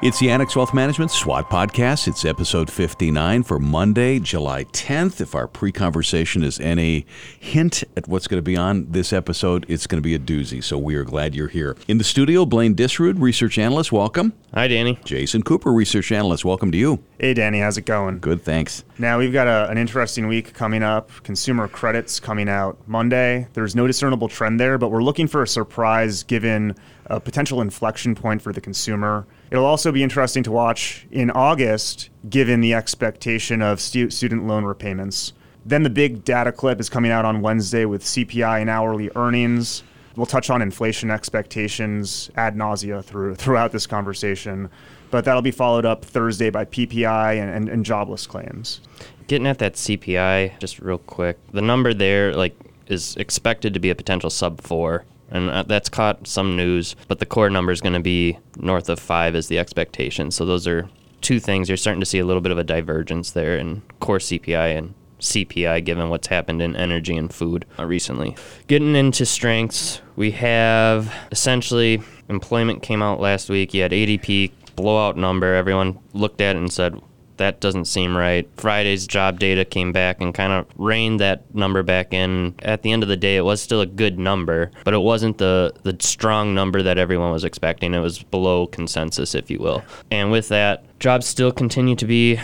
It's the Annex Wealth Management SWAT podcast. It's episode 59 for Monday, July 10th. If our pre conversation is any hint at what's going to be on this episode, it's going to be a doozy. So we are glad you're here. In the studio, Blaine Disrud, research analyst. Welcome. Hi, Danny. Jason Cooper, research analyst. Welcome to you. Hey, Danny. How's it going? Good, thanks. Now, we've got a, an interesting week coming up. Consumer credits coming out Monday. There's no discernible trend there, but we're looking for a surprise given a potential inflection point for the consumer. It'll also be interesting to watch in August, given the expectation of stu- student loan repayments. Then the big data clip is coming out on Wednesday with CPI and hourly earnings. We'll touch on inflation expectations ad nausea through, throughout this conversation, but that'll be followed up Thursday by PPI and, and, and jobless claims. Getting at that CPI, just real quick, the number there, like, is expected to be a potential sub four and uh, that's caught some news. But the core number is going to be north of five is the expectation. So those are two things. You're starting to see a little bit of a divergence there in core CPI and CPI, given what's happened in energy and food uh, recently. Getting into strengths, we have essentially employment came out last week. You had ADP blowout number. Everyone looked at it and said, that doesn't seem right. Friday's job data came back and kind of reined that number back in. At the end of the day, it was still a good number, but it wasn't the the strong number that everyone was expecting. It was below consensus, if you will. And with that, jobs still continue to be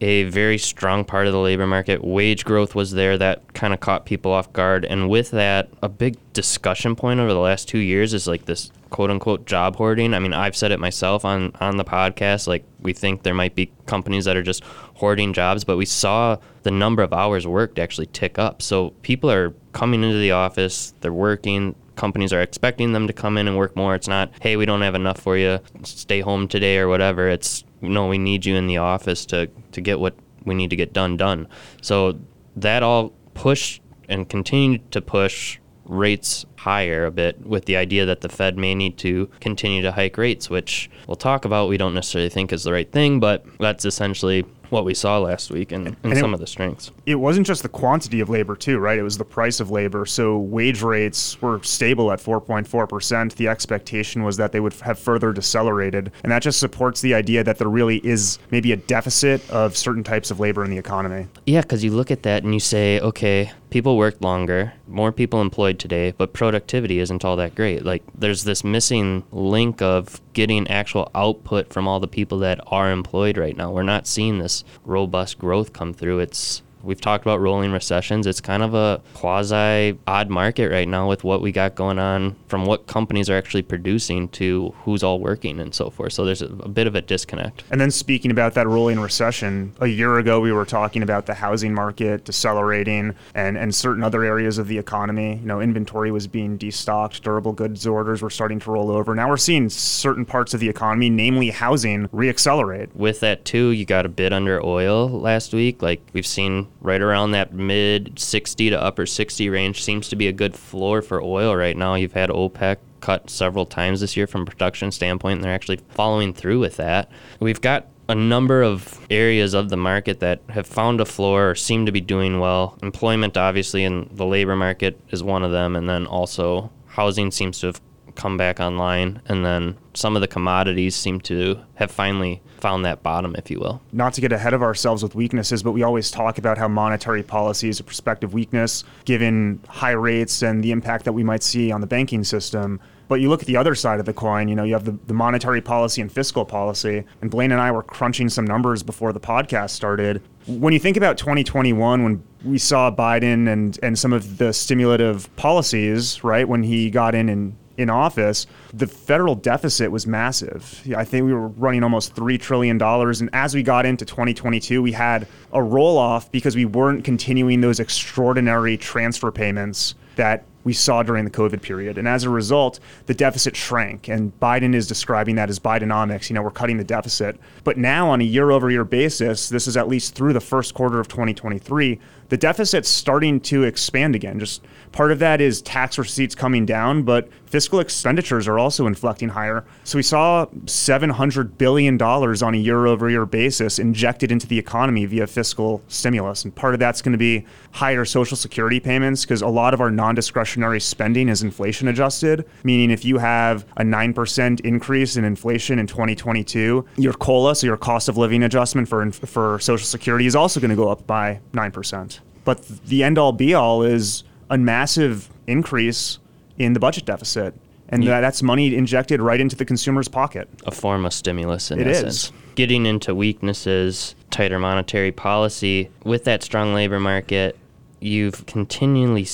a very strong part of the labor market. Wage growth was there that kind of caught people off guard. And with that, a big discussion point over the last two years is like this quote unquote job hoarding. I mean, I've said it myself on, on the podcast. Like, we think there might be companies that are just hoarding jobs, but we saw the number of hours worked actually tick up. So people are coming into the office, they're working, companies are expecting them to come in and work more. It's not, hey, we don't have enough for you, stay home today or whatever. It's, no, we need you in the office to, to get what we need to get done done. So that all pushed and continued to push rates higher a bit with the idea that the Fed may need to continue to hike rates, which we'll talk about. We don't necessarily think is the right thing, but that's essentially what we saw last week and, and, and some it, of the strengths. It wasn't just the quantity of labor, too, right? It was the price of labor. So wage rates were stable at 4.4%. The expectation was that they would have further decelerated. And that just supports the idea that there really is maybe a deficit of certain types of labor in the economy. Yeah, because you look at that and you say, okay, people worked longer, more people employed today, but productivity isn't all that great. Like there's this missing link of getting actual output from all the people that are employed right now. We're not seeing this robust growth come through. It's We've talked about rolling recessions. It's kind of a quasi odd market right now with what we got going on from what companies are actually producing to who's all working and so forth. So there's a, a bit of a disconnect. And then speaking about that rolling recession, a year ago we were talking about the housing market decelerating and, and certain other areas of the economy. You know, inventory was being destocked, durable goods orders were starting to roll over. Now we're seeing certain parts of the economy, namely housing, reaccelerate. With that too, you got a bit under oil last week. Like we've seen right around that mid 60 to upper 60 range seems to be a good floor for oil right now. You've had OPEC cut several times this year from production standpoint, and they're actually following through with that. We've got a number of areas of the market that have found a floor or seem to be doing well. Employment, obviously, in the labor market is one of them, and then also housing seems to have come back online, and then some of the commodities seem to have finally found that bottom, if you will. Not to get ahead of ourselves with weaknesses, but we always talk about how monetary policy is a prospective weakness given high rates and the impact that we might see on the banking system. But you look at the other side of the coin, you know, you have the, the monetary policy and fiscal policy. And Blaine and I were crunching some numbers before the podcast started. When you think about 2021, when we saw Biden and, and some of the stimulative policies, right, when he got in and in office, the federal deficit was massive. I think we were running almost $3 trillion. And as we got into 2022, we had a roll off because we weren't continuing those extraordinary transfer payments that we saw during the COVID period. And as a result, the deficit shrank. And Biden is describing that as Bidenomics. You know, we're cutting the deficit. But now, on a year over year basis, this is at least through the first quarter of 2023, the deficit's starting to expand again. Just part of that is tax receipts coming down, but fiscal expenditures are also inflecting higher. So we saw $700 billion on a year over year basis injected into the economy via fiscal stimulus. And part of that's going to be higher Social Security payments because a lot of our non non discretionary spending is inflation adjusted, meaning if you have a 9% increase in inflation in 2022, your COLA, so your cost of living adjustment for, for Social Security, is also going to go up by 9%. But the end all be all is a massive increase in the budget deficit. And yeah. that's money injected right into the consumer's pocket. A form of stimulus in it essence. Is. Getting into weaknesses, tighter monetary policy, with that strong labor market, you've continually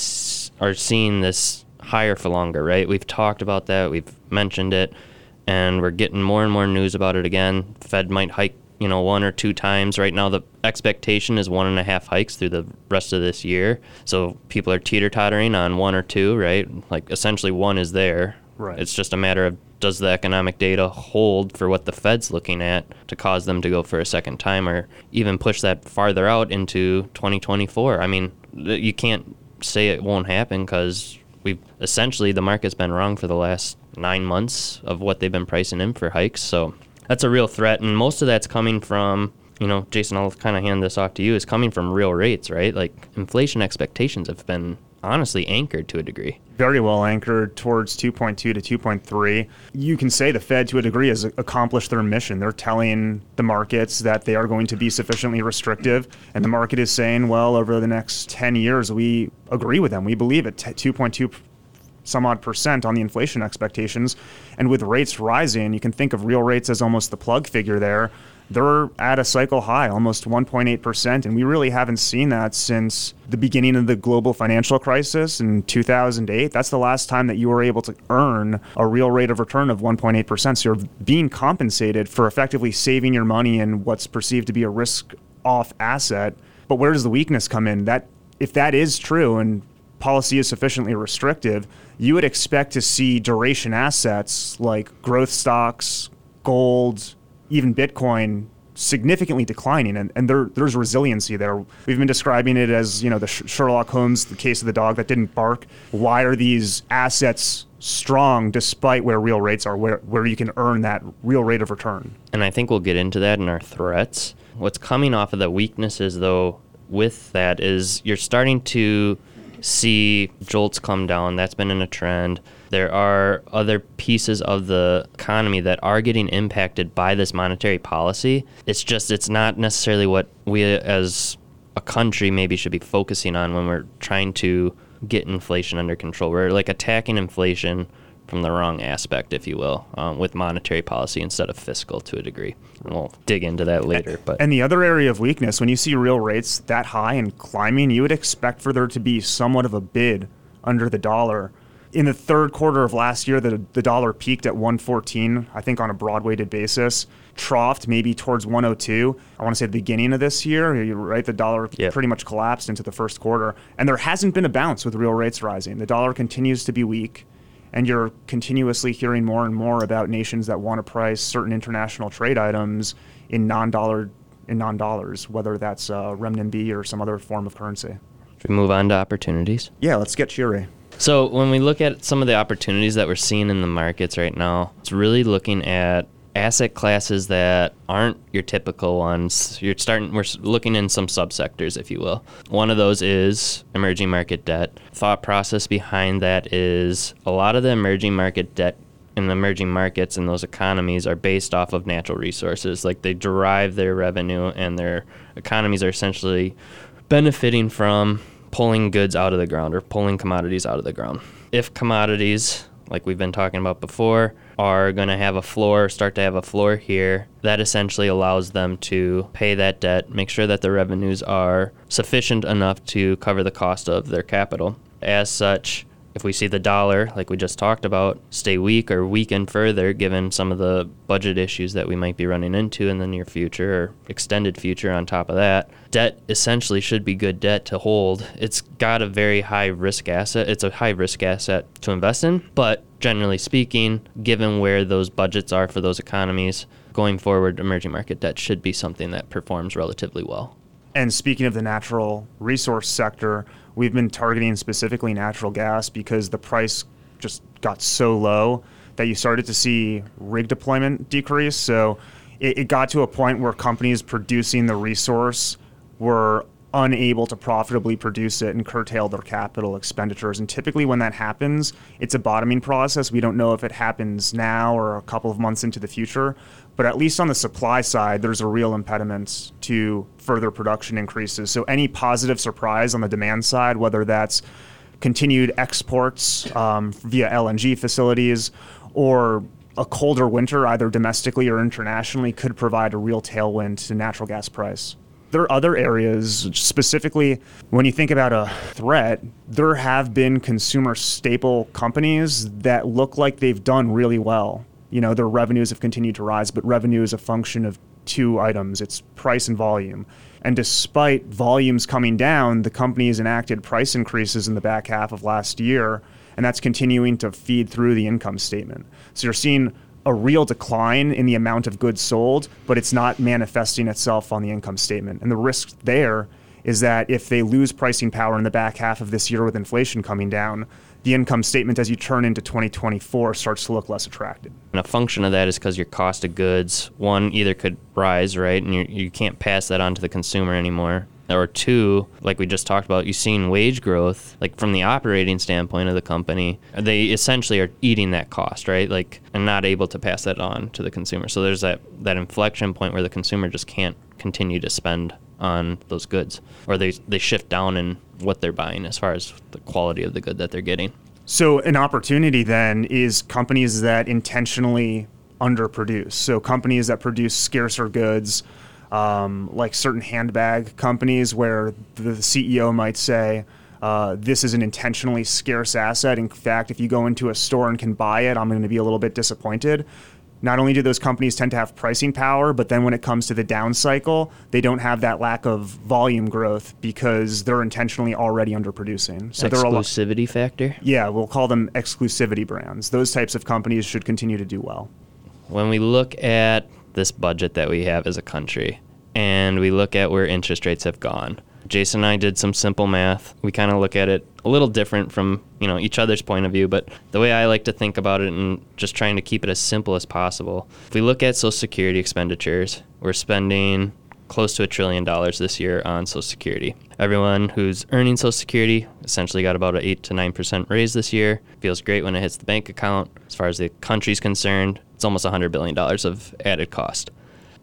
are seeing this higher for longer, right? We've talked about that, we've mentioned it, and we're getting more and more news about it again. Fed might hike you know, one or two times. Right now, the expectation is one and a half hikes through the rest of this year. So people are teeter tottering on one or two, right? Like essentially one is there. Right. It's just a matter of does the economic data hold for what the Fed's looking at to cause them to go for a second time or even push that farther out into 2024? I mean, you can't say it won't happen because we've essentially the market's been wrong for the last nine months of what they've been pricing in for hikes. So that's a real threat, and most of that's coming from you know, Jason, I'll kind of hand this off to you. Is coming from real rates, right? Like inflation expectations have been honestly anchored to a degree. Very well anchored towards 2.2 to 2.3. You can say the Fed, to a degree, has accomplished their mission. They're telling the markets that they are going to be sufficiently restrictive, and the market is saying, well, over the next 10 years, we agree with them. We believe it. 2.2 some odd percent on the inflation expectations. And with rates rising, you can think of real rates as almost the plug figure there. They're at a cycle high, almost 1.8%. And we really haven't seen that since the beginning of the global financial crisis in 2008. That's the last time that you were able to earn a real rate of return of 1.8%. So you're being compensated for effectively saving your money in what's perceived to be a risk off asset. But where does the weakness come in? That if that is true and policy is sufficiently restrictive, you would expect to see duration assets like growth stocks, gold, even Bitcoin significantly declining and, and there, there's resiliency there. We've been describing it as, you know, the Sherlock Holmes, the case of the dog that didn't bark. Why are these assets strong despite where real rates are, where, where you can earn that real rate of return? And I think we'll get into that in our threats. What's coming off of the weaknesses, though, with that is you're starting to see JOLTS come down. That's been in a trend. There are other pieces of the economy that are getting impacted by this monetary policy. It's just, it's not necessarily what we as a country maybe should be focusing on when we're trying to get inflation under control. We're like attacking inflation from the wrong aspect, if you will, um, with monetary policy instead of fiscal to a degree. And we'll dig into that later. But and the other area of weakness, when you see real rates that high and climbing, you would expect for there to be somewhat of a bid under the dollar. In the third quarter of last year, the, the dollar peaked at 114, I think on a broad weighted basis, troughed maybe towards 102. I want to say the beginning of this year, right? The dollar yep. pretty much collapsed into the first quarter. And there hasn't been a bounce with real rates rising. The dollar continues to be weak and you're continuously hearing more and more about nations that want to price certain international trade items in non-dollar in non-dollars, whether that's uh, renminbi or some other form of currency. Should we move on to opportunities? Yeah, let's get cheery. So when we look at some of the opportunities that we're seeing in the markets right now, it's really looking at asset classes that aren't your typical ones. You're starting we're looking in some subsectors if you will. One of those is emerging market debt. Thought process behind that is a lot of the emerging market debt in the emerging markets and those economies are based off of natural resources. Like they derive their revenue and their economies are essentially benefiting from pulling goods out of the ground or pulling commodities out of the ground. If commodities, like we've been talking about before, are going to have a floor, start to have a floor here, that essentially allows them to pay that debt, make sure that the revenues are sufficient enough to cover the cost of their capital. As such, if we see the dollar, like we just talked about, stay weak or weaken further, given some of the budget issues that we might be running into in the near future or extended future on top of that, debt essentially should be good debt to hold. It's got a very high risk asset. It's a high risk asset to invest in, but generally speaking, given where those budgets are for those economies, going forward, emerging market debt should be something that performs relatively well. And speaking of the natural resource sector, we've been targeting specifically natural gas because the price just got so low that you started to see rig deployment decrease. So it, it got to a point where companies producing the resource were unable to profitably produce it and curtail their capital expenditures. And typically, when that happens, it's a bottoming process. We don't know if it happens now or a couple of months into the future, but at least on the supply side, there's a real impediment to further production increases. So, any positive surprise on the demand side, whether that's continued exports um, via LNG facilities or a colder winter, either domestically or internationally, could provide a real tailwind to natural gas price. There are other areas, specifically when you think about a threat, there have been consumer staple companies that look like they've done really well. You know, their revenues have continued to rise, but revenue is a function of two items it's price and volume. And despite volumes coming down, the companies enacted price increases in the back half of last year, and that's continuing to feed through the income statement. So you're seeing a real decline in the amount of goods sold, but it's not manifesting itself on the income statement. And the risk there is that if they lose pricing power in the back half of this year with inflation coming down, the income statement as you turn into 2024 starts to look less attractive. And a function of that is because your cost of goods, one, either could rise, right? And you, you can't pass that on to the consumer anymore. Or two, like we just talked about, you've seen wage growth, like from the operating standpoint of the company, they essentially are eating that cost, right? Like, and not able to pass that on to the consumer. So there's that, that inflection point where the consumer just can't continue to spend on those goods, or they, they shift down in what they're buying as far as the quality of the good that they're getting. So, an opportunity then is companies that intentionally underproduce. So, companies that produce scarcer goods, um, like certain handbag companies, where the CEO might say, uh, this is an intentionally scarce asset. In fact, if you go into a store and can buy it, I'm going to be a little bit disappointed not only do those companies tend to have pricing power, but then when it comes to the down cycle, they don't have that lack of volume growth because they're intentionally already underproducing. So exclusivity they're exclusivity factor. Yeah, we'll call them exclusivity brands. Those types of companies should continue to do well. When we look at this budget that we have as a country, and we look at where interest rates have gone Jason and I did some simple math. We kind of look at it a little different from, you know, each other's point of view, but the way I like to think about it and just trying to keep it as simple as possible. If we look at Social Security expenditures, we're spending close to a trillion dollars this year on Social Security. Everyone who's earning Social Security essentially got about an 8 to 9% raise this year. Feels great when it hits the bank account. As far as the country's concerned, it's almost $100 billion of added cost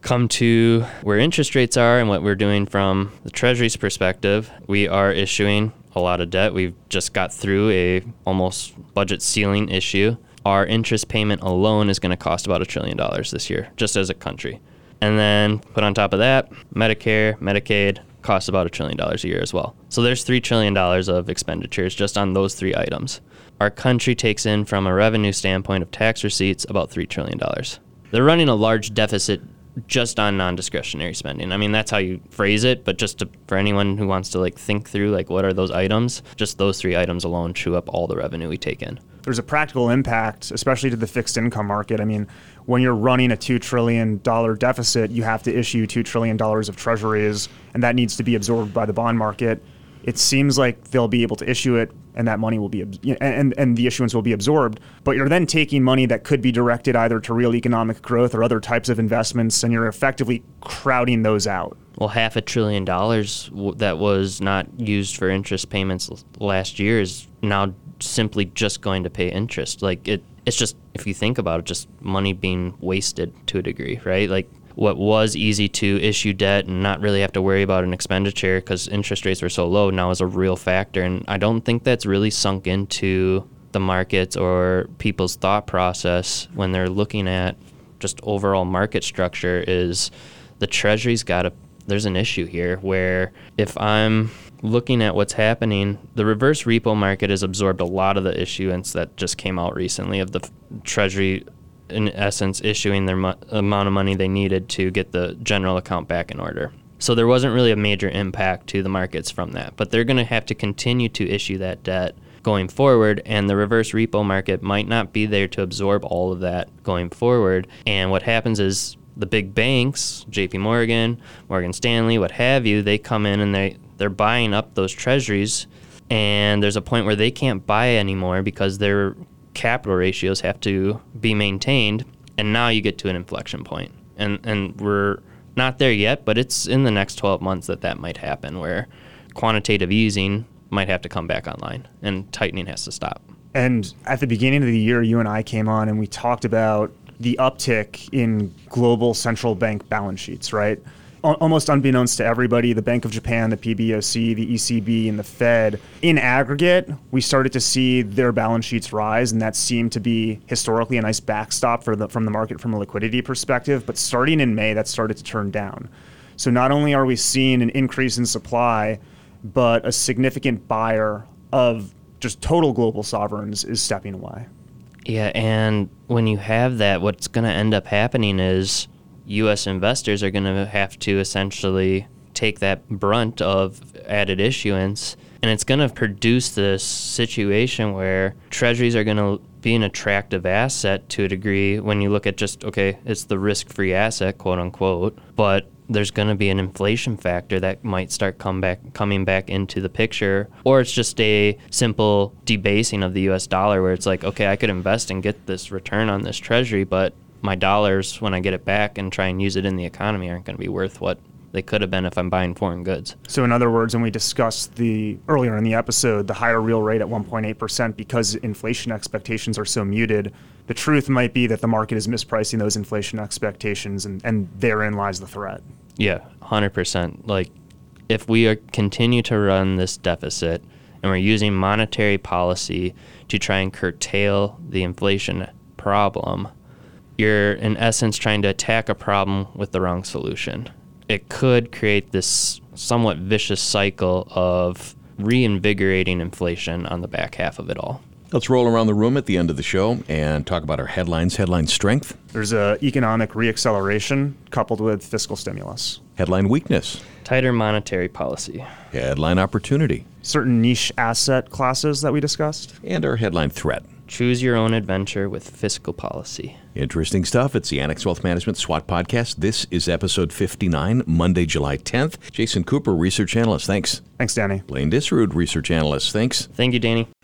come to where interest rates are and what we're doing from the Treasury's perspective, we are issuing a lot of debt. We've just got through a almost budget ceiling issue. Our interest payment alone is going to cost about a trillion dollars this year, just as a country. And then put on top of that, Medicare, Medicaid costs about a trillion dollars a year as well. So there's three trillion dollars of expenditures just on those three items. Our country takes in from a revenue standpoint of tax receipts about three trillion dollars. They're running a large deficit just on non-discretionary spending. I mean, that's how you phrase it, but just to, for anyone who wants to like think through like what are those items, just those three items alone chew up all the revenue we take in. There's a practical impact, especially to the fixed income market. I mean, when you're running a $2 trillion deficit, you have to issue $2 trillion of treasuries, and that needs to be absorbed by the bond market it seems like they'll be able to issue it and that money will be and and the issuance will be absorbed. But you're then taking money that could be directed either to real economic growth or other types of investments and you're effectively crowding those out. Well half a trillion dollars that was not used for interest payments last year is now simply just going to pay interest. Like it it's just if you think about it just money being wasted to a degree right? Like what was easy to issue debt and not really have to worry about an expenditure because interest rates were so low now is a real factor. And I don't think that's really sunk into the markets or people's thought process when they're looking at just overall market structure is the treasury's got a there's an issue here where if I'm looking at what's happening, the reverse repo market has absorbed a lot of the issuance that just came out recently of the treasury in essence, issuing their mo- amount of money they needed to get the general account back in order. So there wasn't really a major impact to the markets from that. But they're going to have to continue to issue that debt going forward, and the reverse repo market might not be there to absorb all of that going forward. And what happens is the big banks, JP Morgan, Morgan Stanley, what have you, they come in and they, they're buying up those treasuries and there's a point where they can't buy anymore because they're capital ratios have to be maintained, and now you get to an inflection And and we're not there yet, but it's in the next 12 months that that might happen, where quantitative easing might have to come back online and tightening has to stop. And at the beginning of the year, you and I came on and we talked about the uptick in global central bank balance sheets, right? Almost unbeknownst to everybody, the Bank of Japan, the PBOC, the ECB, and the Fed, in aggregate, we started to see their balance sheets rise, and that seemed to be historically a nice backstop for the, from the market from a liquidity perspective. But starting in May, that started to turn down. So not only are we seeing an increase in supply, but a significant buyer of just total global sovereigns is stepping away. Yeah, and when you have that, what's going to end up happening is U.S. investors are going to have to essentially take that brunt of added issuance. And it's going to produce this situation where treasuries are going to be an attractive asset to a degree when you look at just, okay, it's the risk free asset, quote unquote. But there's going to be an inflation factor that might start come back coming back into the picture or it's just a simple debasing of the US dollar where it's like okay I could invest and get this return on this treasury but my dollars when I get it back and try and use it in the economy aren't going to be worth what they could have been if I'm buying foreign goods. So, in other words, when we discussed the earlier in the episode, the higher real rate at 1.8% because inflation expectations are so muted, the truth might be that the market is mispricing those inflation expectations, and, and therein lies the threat. Yeah, 100%. Like, if we are, continue to run this deficit and we're using monetary policy to try and curtail the inflation problem, you're in essence trying to attack a problem with the wrong solution. It could create this somewhat vicious cycle of reinvigorating inflation on the back half of it all. Let's roll around the room at the end of the show and talk about our headlines. Headline strength. There's a economic reacceleration coupled with fiscal stimulus. Headline weakness. Tighter monetary policy. Headline opportunity. Certain niche asset classes that we discussed. And our headline threat. Choose your own adventure with fiscal policy. Interesting stuff. It's the Annex Wealth Management SWAT podcast. This is episode 59, Monday, July 10th. Jason Cooper, research analyst. Thanks. Thanks, Danny. Blaine Disrood, research analyst. Thanks. Thank you, Danny.